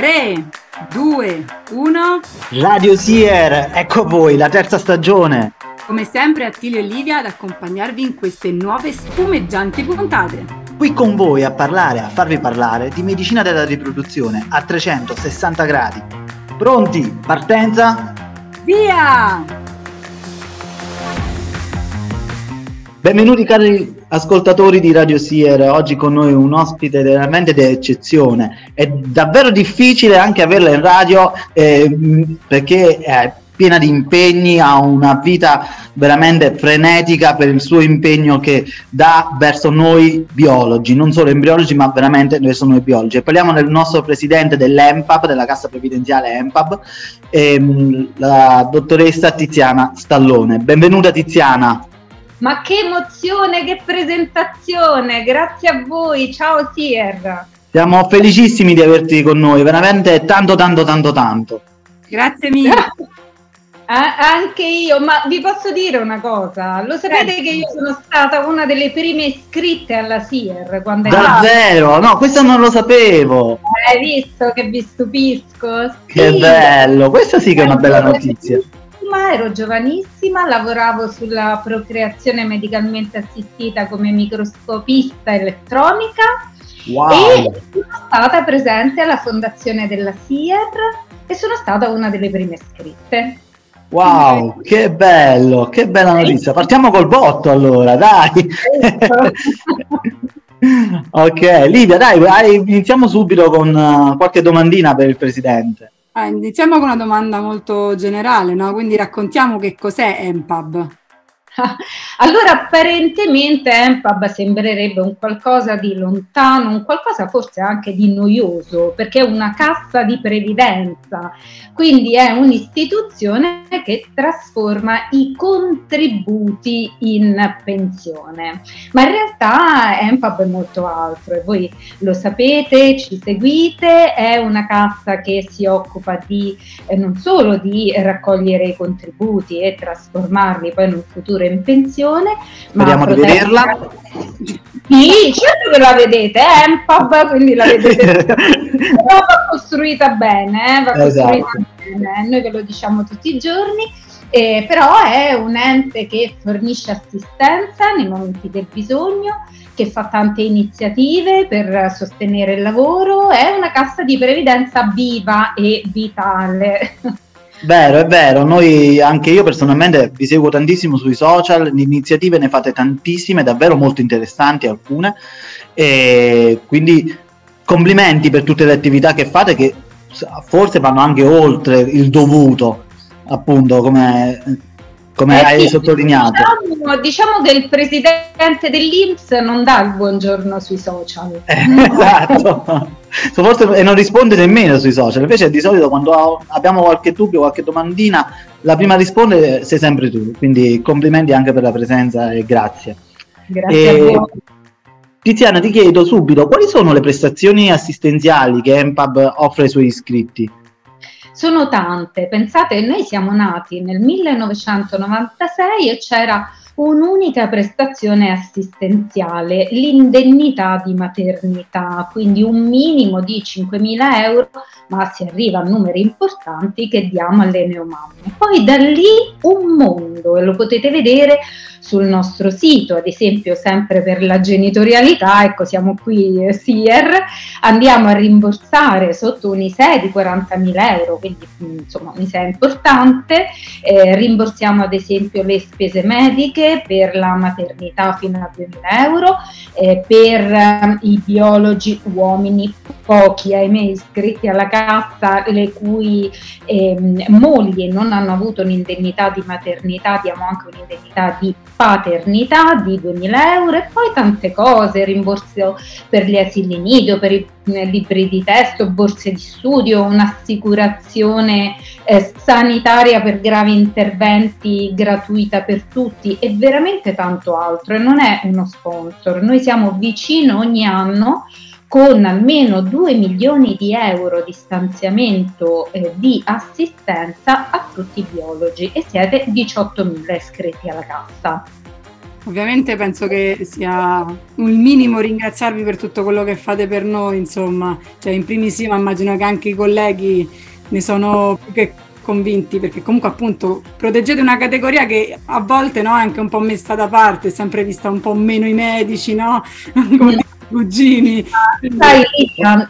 3, 2, 1. Radio Sier, ecco voi, la terza stagione. Come sempre Attilio e Livia ad accompagnarvi in queste nuove spumeggianti puntate. Qui con voi a parlare, a farvi parlare di medicina della riproduzione a 360 gradi. Pronti? Partenza? Via! Benvenuti cari ascoltatori di Radio Sier, oggi con noi un ospite veramente d'eccezione. È davvero difficile anche averla in radio eh, perché è piena di impegni, ha una vita veramente frenetica per il suo impegno che dà verso noi biologi, non solo embriologi ma veramente verso noi biologi. Parliamo del nostro presidente dell'EMPAB, della Cassa Previdenziale EMPAB, ehm, la dottoressa Tiziana Stallone. Benvenuta Tiziana. Ma che emozione, che presentazione! Grazie a voi, ciao Sier! Siamo felicissimi di averti con noi, veramente tanto, tanto, tanto, tanto. Grazie mille. anche io, ma vi posso dire una cosa, lo sapete certo. che io sono stata una delle prime iscritte alla SIER quando Davvero? No, questo non lo sapevo. Hai visto che vi stupisco? Sì. Che bello, questa sì che è una bella notizia ero giovanissima, lavoravo sulla procreazione medicalmente assistita come microscopista elettronica wow. e sono stata presente alla fondazione della SIER e sono stata una delle prime iscritte. Wow, Quindi, che bello, che bella notizia. Partiamo col botto allora, dai. ok, Livia, dai, iniziamo subito con uh, qualche domandina per il presidente. Ah, iniziamo con una domanda molto generale, no? quindi raccontiamo che cos'è EMPAB. Allora, apparentemente EMPAB sembrerebbe un qualcosa di lontano, un qualcosa forse anche di noioso, perché è una cassa di previdenza, quindi è un'istituzione che trasforma i contributi in pensione. Ma in realtà EMPAB è molto altro e voi lo sapete, ci seguite, è una cassa che si occupa di eh, non solo di raccogliere i contributi e trasformarli poi in un futuro in pensione. Speriamo di vederla. Sì, certo che la vedete, è un pub, quindi la vedete. Però va costruita bene, eh? va esatto. costruita bene, noi ve lo diciamo tutti i giorni. Eh, però è un ente che fornisce assistenza nei momenti del bisogno, che fa tante iniziative per sostenere il lavoro, è una cassa di previdenza viva e vitale. Vero, è vero, noi anche io personalmente vi seguo tantissimo sui social, iniziative ne fate tantissime, davvero molto interessanti alcune, e quindi complimenti per tutte le attività che fate che forse vanno anche oltre il dovuto, appunto come come eh hai sì, sottolineato. Diciamo, diciamo, che il presidente dell'Inps non dà il buongiorno sui social. Eh, esatto, e non risponde nemmeno sui social, invece di solito quando abbiamo qualche dubbio, qualche domandina, la prima a rispondere sei sempre tu, quindi complimenti anche per la presenza e grazie. Grazie e, a voi. Tiziana, ti chiedo subito quali sono le prestazioni assistenziali che EMPAB offre ai suoi iscritti? sono tante. Pensate, noi siamo nati nel 1996 e c'era un'unica prestazione assistenziale, l'indennità di maternità, quindi un minimo di 5.000 euro, ma si arriva a numeri importanti che diamo alle neomamme. Poi da lì un mondo, e lo potete vedere sul nostro sito, ad esempio sempre per la genitorialità, ecco siamo qui eh, SIER, andiamo a rimborsare sotto un ISEE di 40.000 euro, quindi mm, insomma un ISEE importante, eh, rimborsiamo ad esempio le spese mediche per la maternità fino a 2.000 euro, eh, per eh, i biologi uomini, pochi ahimè iscritti alla cassa, le cui ehm, mogli non hanno avuto un'indennità di maternità, diamo anche un'indennità di paternità di 2000 euro e poi tante cose, rimborso per gli asili nido, per i eh, libri di testo, borse di studio, un'assicurazione eh, sanitaria per gravi interventi gratuita per tutti e veramente tanto altro e non è uno sponsor. Noi siamo vicino ogni anno con almeno 2 milioni di euro di stanziamento eh, di assistenza a tutti i biologi e siete 18.000 iscritti alla cassa. ovviamente penso che sia un minimo ringraziarvi per tutto quello che fate per noi, insomma, cioè in primissima immagino che anche i colleghi ne sono più che convinti perché comunque appunto proteggete una categoria che a volte no, è anche un po' messa da parte, è sempre vista un po' meno i medici, no? Come cugini. Sai,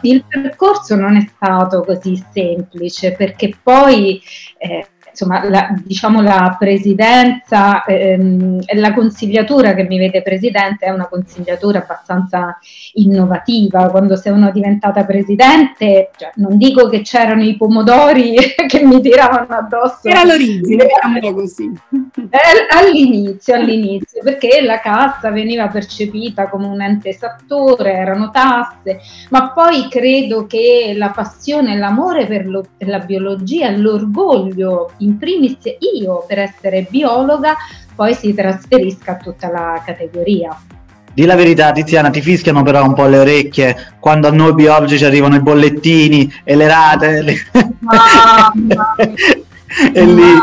il percorso non è stato così semplice perché poi eh, insomma, la, diciamo la presidenza, ehm, la consigliatura che mi vede presidente è una consigliatura abbastanza innovativa. Quando sono diventata presidente, cioè, non dico che c'erano i pomodori che mi tiravano addosso. Era l'origine, diciamo così. Eh, all'inizio, all'inizio, perché la cassa veniva percepita come un ente esattore, erano tasse, ma poi credo che la passione, l'amore per, lo, per la biologia, l'orgoglio in primis io per essere biologa poi si trasferisca a tutta la categoria. Di la verità, Tiziana, ti fischiano però un po' le orecchie quando a noi biologi ci arrivano i bollettini e le rate. Le... Mamma, e lì...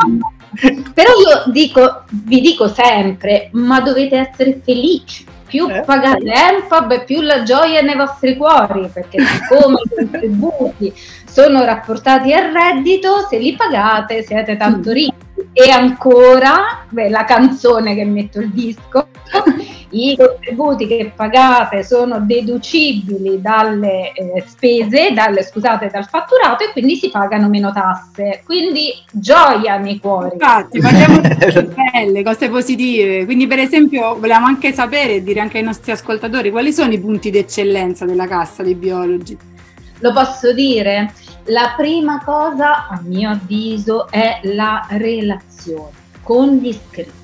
Però io dico, vi dico sempre, ma dovete essere felici più eh. pagate l'ENFAB più la gioia nei vostri cuori, perché siccome i contributi sono rapportati al reddito, se li pagate siete tanto ricchi. E ancora, beh, la canzone che metto il disco, i contributi che pagate sono deducibili dalle eh, spese, dalle, scusate, dal fatturato e quindi si pagano meno tasse. Quindi gioia nei cuori. Infatti, parliamo di cose belle, cose positive. Quindi, per esempio, volevamo anche sapere e dire anche ai nostri ascoltatori quali sono i punti di eccellenza della cassa dei biologi. Lo posso dire? La prima cosa, a mio avviso, è la relazione con gli iscritti.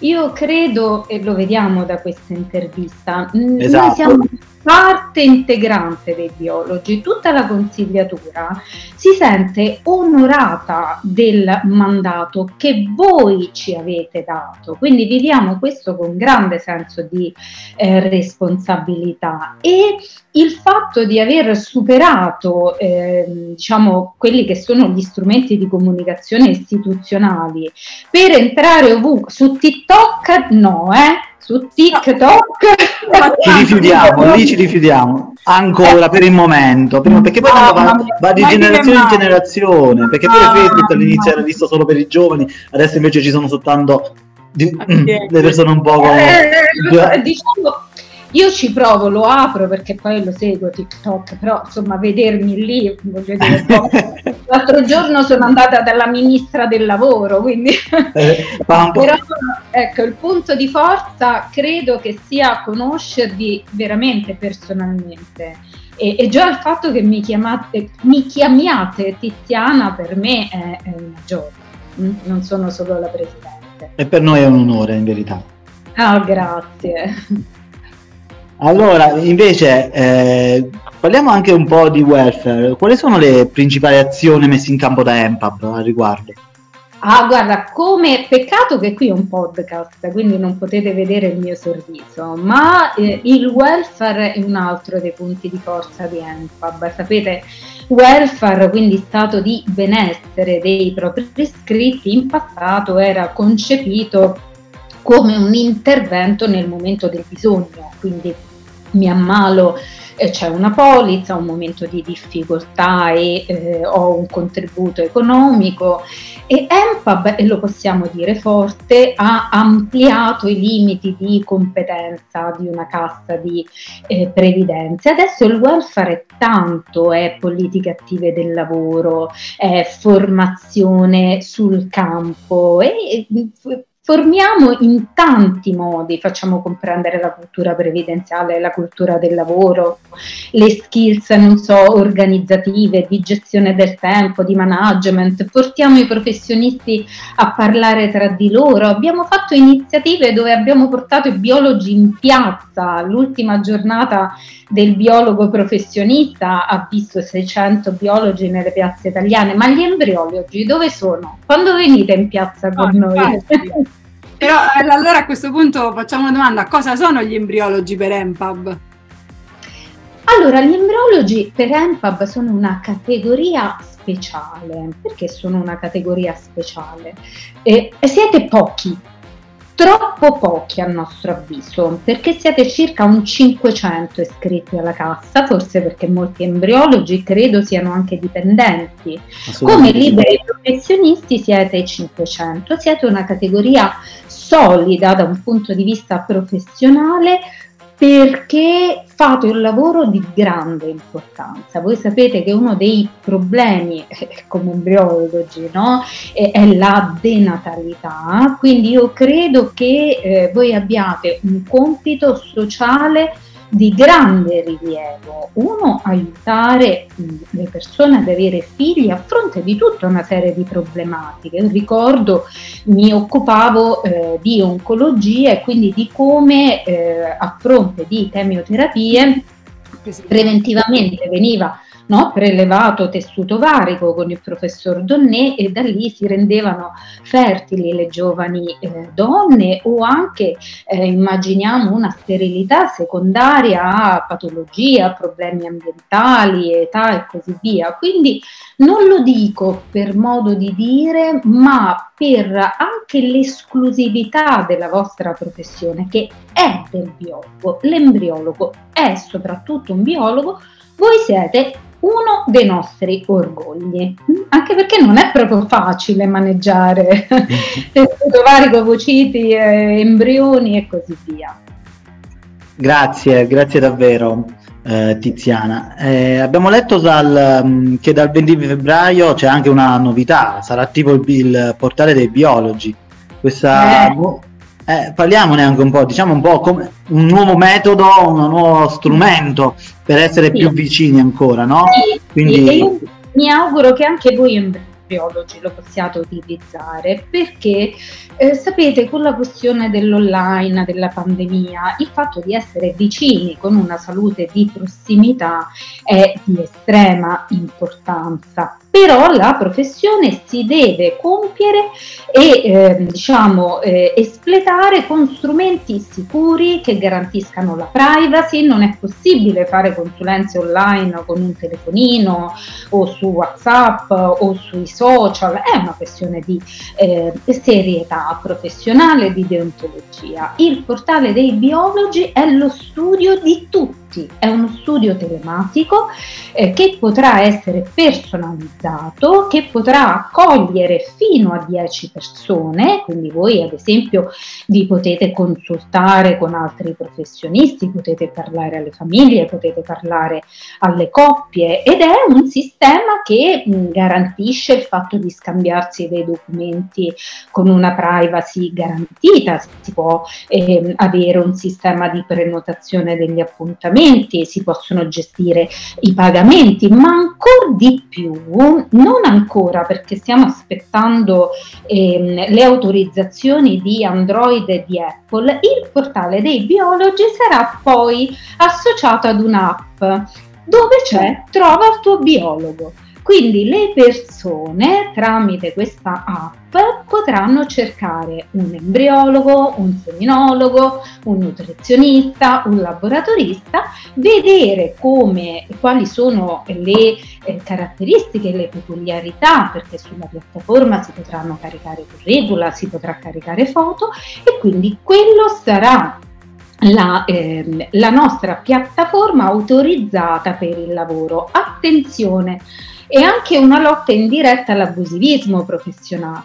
Io credo, e lo vediamo da questa intervista, esatto. noi siamo parte integrante dei biologi, tutta la consigliatura si sente onorata del mandato che voi ci avete dato, quindi viviamo questo con grande senso di eh, responsabilità. E il fatto di aver superato eh, diciamo quelli che sono gli strumenti di comunicazione istituzionali per entrare ovunque su TikTok no eh su TikTok. Ci rifiutiamo, lì ci rifiutiamo. Ancora per il momento, prima, perché poi no, va, va, di generazione in generazione, perché pure Facebook all'inizio era visto solo per i giovani, adesso invece ci sono soltanto di, le persone un po'... Eh, diciamo io ci provo, lo apro perché poi lo seguo TikTok, però insomma vedermi lì, voglio dire, l'altro giorno sono andata dalla ministra del lavoro, quindi eh, però ecco, il punto di forza credo che sia conoscervi veramente personalmente. E, e già il fatto che mi, chiamate, mi chiamiate Tiziana per me è, è una gioia, mm? non sono solo la presidente. E per noi è un onore in verità. Ah, grazie. Allora, invece, eh, parliamo anche un po' di welfare. Quali sono le principali azioni messe in campo da Empab al riguardo? Ah, guarda, come peccato che qui è un podcast, quindi non potete vedere il mio sorriso, ma eh, il welfare è un altro dei punti di forza di Empab. Sapete, welfare, quindi stato di benessere dei propri iscritti, in passato era concepito come un intervento nel momento del bisogno, quindi mi ammalo eh, c'è una polizza, un momento di difficoltà e eh, ho un contributo economico e Empab, e lo possiamo dire forte, ha ampliato i limiti di competenza di una cassa di eh, previdenza. Adesso il welfare è tanto, è politiche attive del lavoro, è formazione sul campo, e formiamo in tanti modi, facciamo comprendere la cultura previdenziale, la cultura del lavoro, le skills, non so, organizzative, di gestione del tempo, di management, portiamo i professionisti a parlare tra di loro, abbiamo fatto iniziative dove abbiamo portato i biologi in piazza, l'ultima giornata del biologo professionista ha visto 600 biologi nelle piazze italiane, ma gli embriologi dove sono? Quando venite in piazza con no, noi? Però eh, allora a questo punto facciamo una domanda, cosa sono gli embriologi per EMPAB? Allora, gli embriologi per EMPAB sono una categoria speciale. Perché sono una categoria speciale? E, e siete pochi, troppo pochi a nostro avviso, perché siete circa un 500 iscritti alla cassa, forse perché molti embriologi credo siano anche dipendenti. Come liberi professionisti siete 500, siete una categoria solida da un punto di vista professionale perché fate un lavoro di grande importanza. Voi sapete che uno dei problemi come embriologi no? è, è, la denatalità, quindi io credo che eh, voi abbiate un compito sociale di grande rilievo. Uno, aiutare le persone ad avere figli a fronte di tutta una serie di problematiche. Ricordo mi occupavo eh, di oncologia e quindi di come eh, a fronte di chemioterapie preventivamente veniva no? prelevato tessuto varico con il professor Donné e da lì si rendevano fertili le giovani eh, donne o anche eh, immaginiamo una sterilità secondaria a patologia, problemi ambientali, età e così via. Quindi non lo dico per modo di dire, ma per anche l'esclusività della vostra professione, che è del biologo. L'embriologo è soprattutto un biologo, voi siete uno dei nostri orgogli, anche perché non è proprio facile maneggiare tessuto varico, vociti, eh, embrioni e così via. Grazie, grazie davvero. Eh, Tiziana, eh, abbiamo letto dal, um, che dal 20 febbraio c'è anche una novità, sarà attivo il, il portale dei biologi. Questa, eh. Eh, parliamone anche un po', diciamo un po' come un nuovo metodo, un nuovo strumento per essere sì. più vicini ancora, no? Sì, Quindi... Io mi auguro che anche voi embriologi lo possiate utilizzare perché eh, sapete con la questione dell'online, della pandemia, il fatto di essere vicini con una salute di prossimità è di estrema importanza però la professione si deve compiere e eh, diciamo eh, espletare con strumenti sicuri che garantiscano la privacy, non è possibile fare consulenze online con un telefonino o su WhatsApp o sui social, è una questione di eh, serietà professionale, di deontologia. Il portale dei biologi è lo studio di tutti tutti. È uno studio telematico eh, che potrà essere personalizzato, che potrà accogliere fino a 10 persone, quindi voi ad esempio vi potete consultare con altri professionisti, potete parlare alle famiglie, potete parlare alle coppie ed è un sistema che mh, garantisce il fatto di scambiarsi dei documenti con una privacy garantita, si può eh, avere un sistema di prenotazione degli appuntamenti pagamenti, si possono gestire i pagamenti, ma ancora di più, non ancora perché stiamo aspettando ehm, le autorizzazioni di Android e di Apple, il portale dei biologi sarà poi associato ad un'app dove c'è Trova il tuo biologo. Quindi le persone tramite questa app potranno cercare un embriologo, un seminologo, un nutrizionista, un laboratorista, vedere come, quali sono le eh, caratteristiche, le peculiarità, perché sulla piattaforma si potranno caricare curricula, si potrà caricare foto e quindi quello sarà la, eh, la, nostra piattaforma autorizzata per il lavoro. Attenzione, e anche una lotta indiretta all'abusivismo professionale,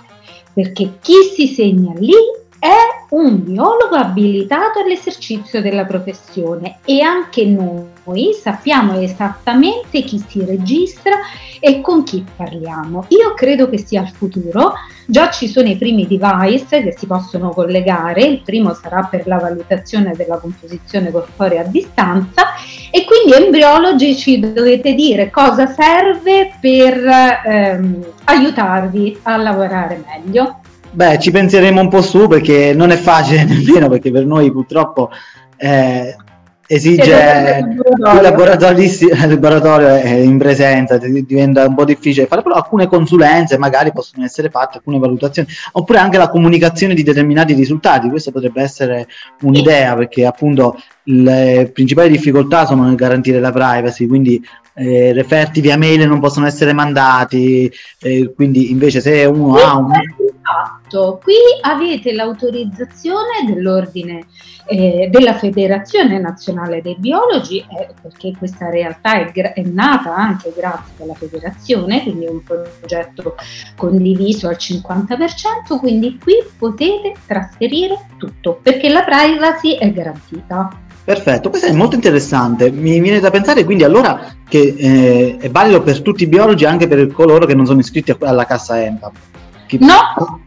perché chi si segna lì è un biologo abilitato all'esercizio della professione e anche noi sappiamo esattamente chi si registra e con chi parliamo. Io credo che sia il futuro, già ci sono i primi device che si possono collegare, il primo sarà per la valutazione della composizione corporea a distanza e quindi embriologi ci dovete dire cosa serve per ehm, aiutarvi a lavorare meglio. Beh, ci penseremo un po' su perché non è facile nemmeno perché per noi purtroppo eh, esige il laboratorio è in presenza, diventa un po' difficile fare, però alcune consulenze magari possono essere fatte, alcune valutazioni, oppure anche la comunicazione di determinati risultati, questa potrebbe essere un'idea perché appunto le principali difficoltà sono nel garantire la privacy, quindi eh, referti via mail non possono essere mandati, eh, quindi invece se uno ha un Esatto, qui avete l'autorizzazione dell'ordine eh, della Federazione Nazionale dei Biologi, eh, perché questa realtà è, è, nata anche grazie alla federazione, quindi è un progetto condiviso al 50%, quindi qui potete trasferire tutto, perché la privacy è garantita. Perfetto, questo è molto interessante. Mi viene da pensare quindi allora che eh, è valido per tutti i biologi, anche per coloro che non sono iscritti alla cassa EMPA. Chi... No,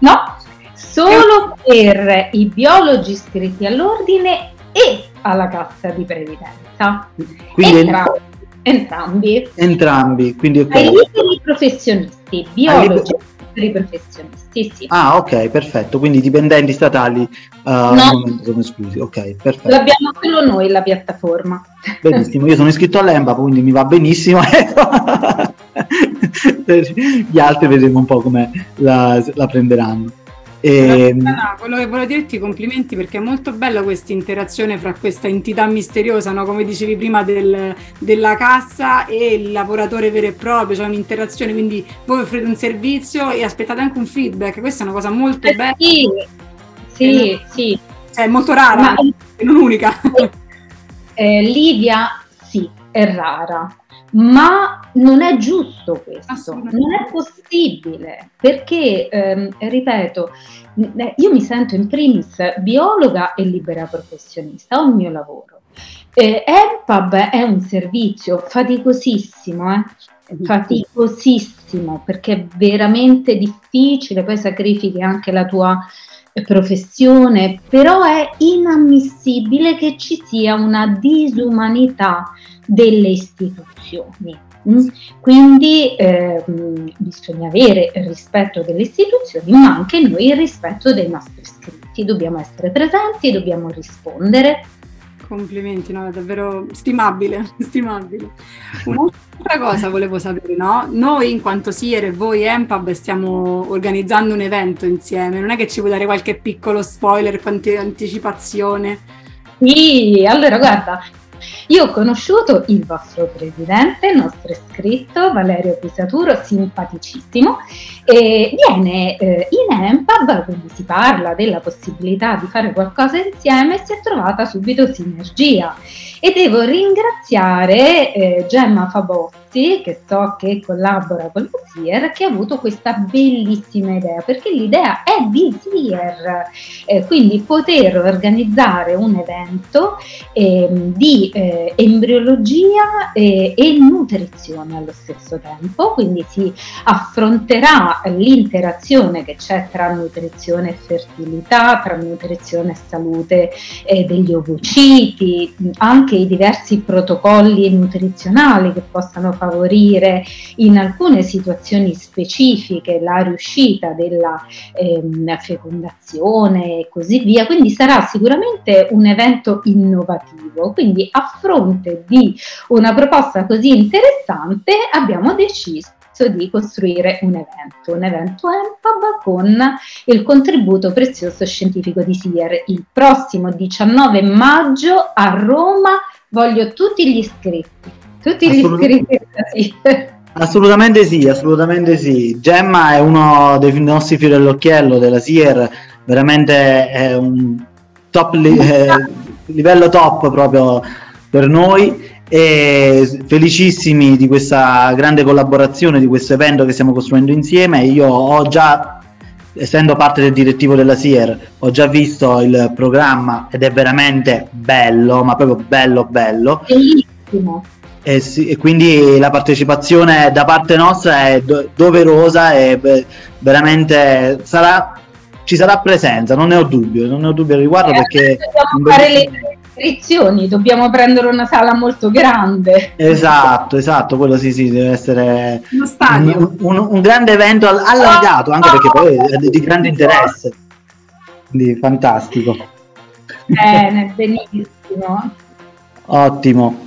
no, solo per i biologi iscritti all'ordine e alla cassa di previdenza. Quindi entrambi. Entrambi. entrambi quindi okay. Ai liberi professionisti, biologi liberi professionisti, sì. Ah, ok, perfetto. Quindi i dipendenti statali uh, no. sono esclusi. Ok, perfetto. L'abbiamo solo noi la piattaforma. Benissimo, io sono iscritto all'EMBA, quindi mi va benissimo. Gli altri vedremo un po' come la, la prenderanno. E... No, quello che volevo dirti complimenti perché è molto bella questa interazione fra questa entità misteriosa, no? come dicevi prima, del, della cassa e il lavoratore vero e proprio, c'è cioè un'interazione, quindi voi offrite un servizio e aspettate anche un feedback, questa è una cosa molto eh, bella. Sì, sì, non, sì. Cioè, è molto rara, Ma, e non unica. Eh, Livia, sì, è rara ma non è giusto questo, non è possibile, perché, ehm, ripeto, eh, io mi sento in primis biologa e libera professionista, ho il mio lavoro. Eh, EMPAB è un servizio faticosissimo, eh? faticosissimo, perché è veramente difficile, poi sacrifichi anche la tua professione, però è inammissibile che ci sia una disumanità delle istituzioni. Mm? Quindi eh, bisogna avere rispetto delle istituzioni, ma anche noi il rispetto dei nostri iscritti. Dobbiamo essere presenti, dobbiamo rispondere. Complimenti, no? è davvero stimabile, stimabile. Un'altra cosa volevo sapere, no? Noi in quanto SIER e voi EMPAB stiamo organizzando un evento insieme, non è che ci vuoi dare qualche piccolo spoiler, qualche anticipazione? Sì, allora guarda, io ho conosciuto il vostro presidente, il nostro iscritto, Valerio Pisaturo, simpaticissimo, e viene eh, in EMPAB, quindi si parla della possibilità di fare qualcosa insieme e si è trovata subito sinergia. E devo ringraziare eh, Gemma Rossi, che so che collabora con la SIER, che ha avuto questa bellissima idea, perché l'idea è di SIER, eh, quindi poter organizzare un evento eh, di eh, embriologia e nutrizione allo stesso tempo, quindi si affronterà l'interazione che c'è tra nutrizione e fertilità, tra nutrizione e salute eh, degli ovociti, anche i diversi protocolli nutrizionali che possano favorire in alcune situazioni specifiche la riuscita della ehm, fecondazione e così via. Quindi sarà sicuramente un evento innovativo. Quindi a fronte di una proposta così interessante abbiamo deciso di costruire un evento, un evento EMPAB con il contributo prezioso scientifico di SIER. Il prossimo 19 maggio a Roma voglio tutti gli iscritti tutti gli iscritti sì. Assolutamente sì, assolutamente sì. Gemma è uno dei nostri fiori all'occhiello della SIER, veramente è un top li- eh, livello top proprio per noi e felicissimi di questa grande collaborazione, di questo evento che stiamo costruendo insieme. Io ho già, essendo parte del direttivo della SIER, ho già visto il programma ed è veramente bello, ma proprio bello bello. Bellissimo e, sì, e, quindi la partecipazione da parte nostra è do- doverosa e beh, veramente sarà, ci sarà presenza, non ne ho dubbio, non ne ho dubbio al riguardo eh, perché... Dobbiamo fare le iscrizioni, dobbiamo prendere una sala molto grande. Esatto, esatto, quello sì, sì, deve essere un, un, un, grande evento allargato, anche perché poi è di grande interesse. Quindi fantastico. Bene, benissimo. Ottimo.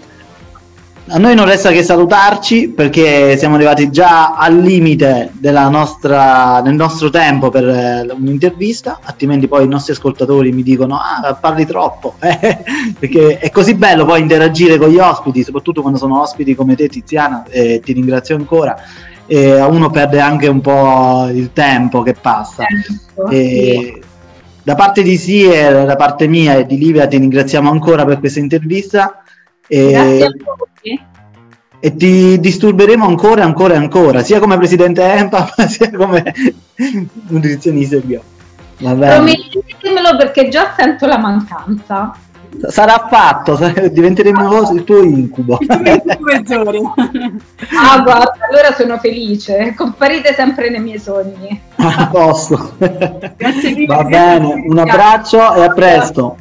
A noi non resta che salutarci perché siamo arrivati già al limite nostra, del nostro tempo per eh, un'intervista, altrimenti poi i nostri ascoltatori mi dicono ah parli troppo, eh, perché è così bello poi interagire con gli ospiti, soprattutto quando sono ospiti come te Tiziana, e ti ringrazio ancora. e uno perde anche un po' il tempo che passa. E, sì. Da parte di Sier, da parte mia e di Livia ti ringraziamo ancora per questa intervista. E, Grazie a voi. E ti disturberemo ancora ancora e ancora, sia come presidente EMPA, sia come nutrizionista bio. Promettetemelo perché già sento la mancanza. Sarà fatto, diventeremo il tuo incubo. ah, guarda, allora sono felice. Comparite sempre nei miei sogni. A posto. Grazie mille. Va bene, un abbraccio e a presto.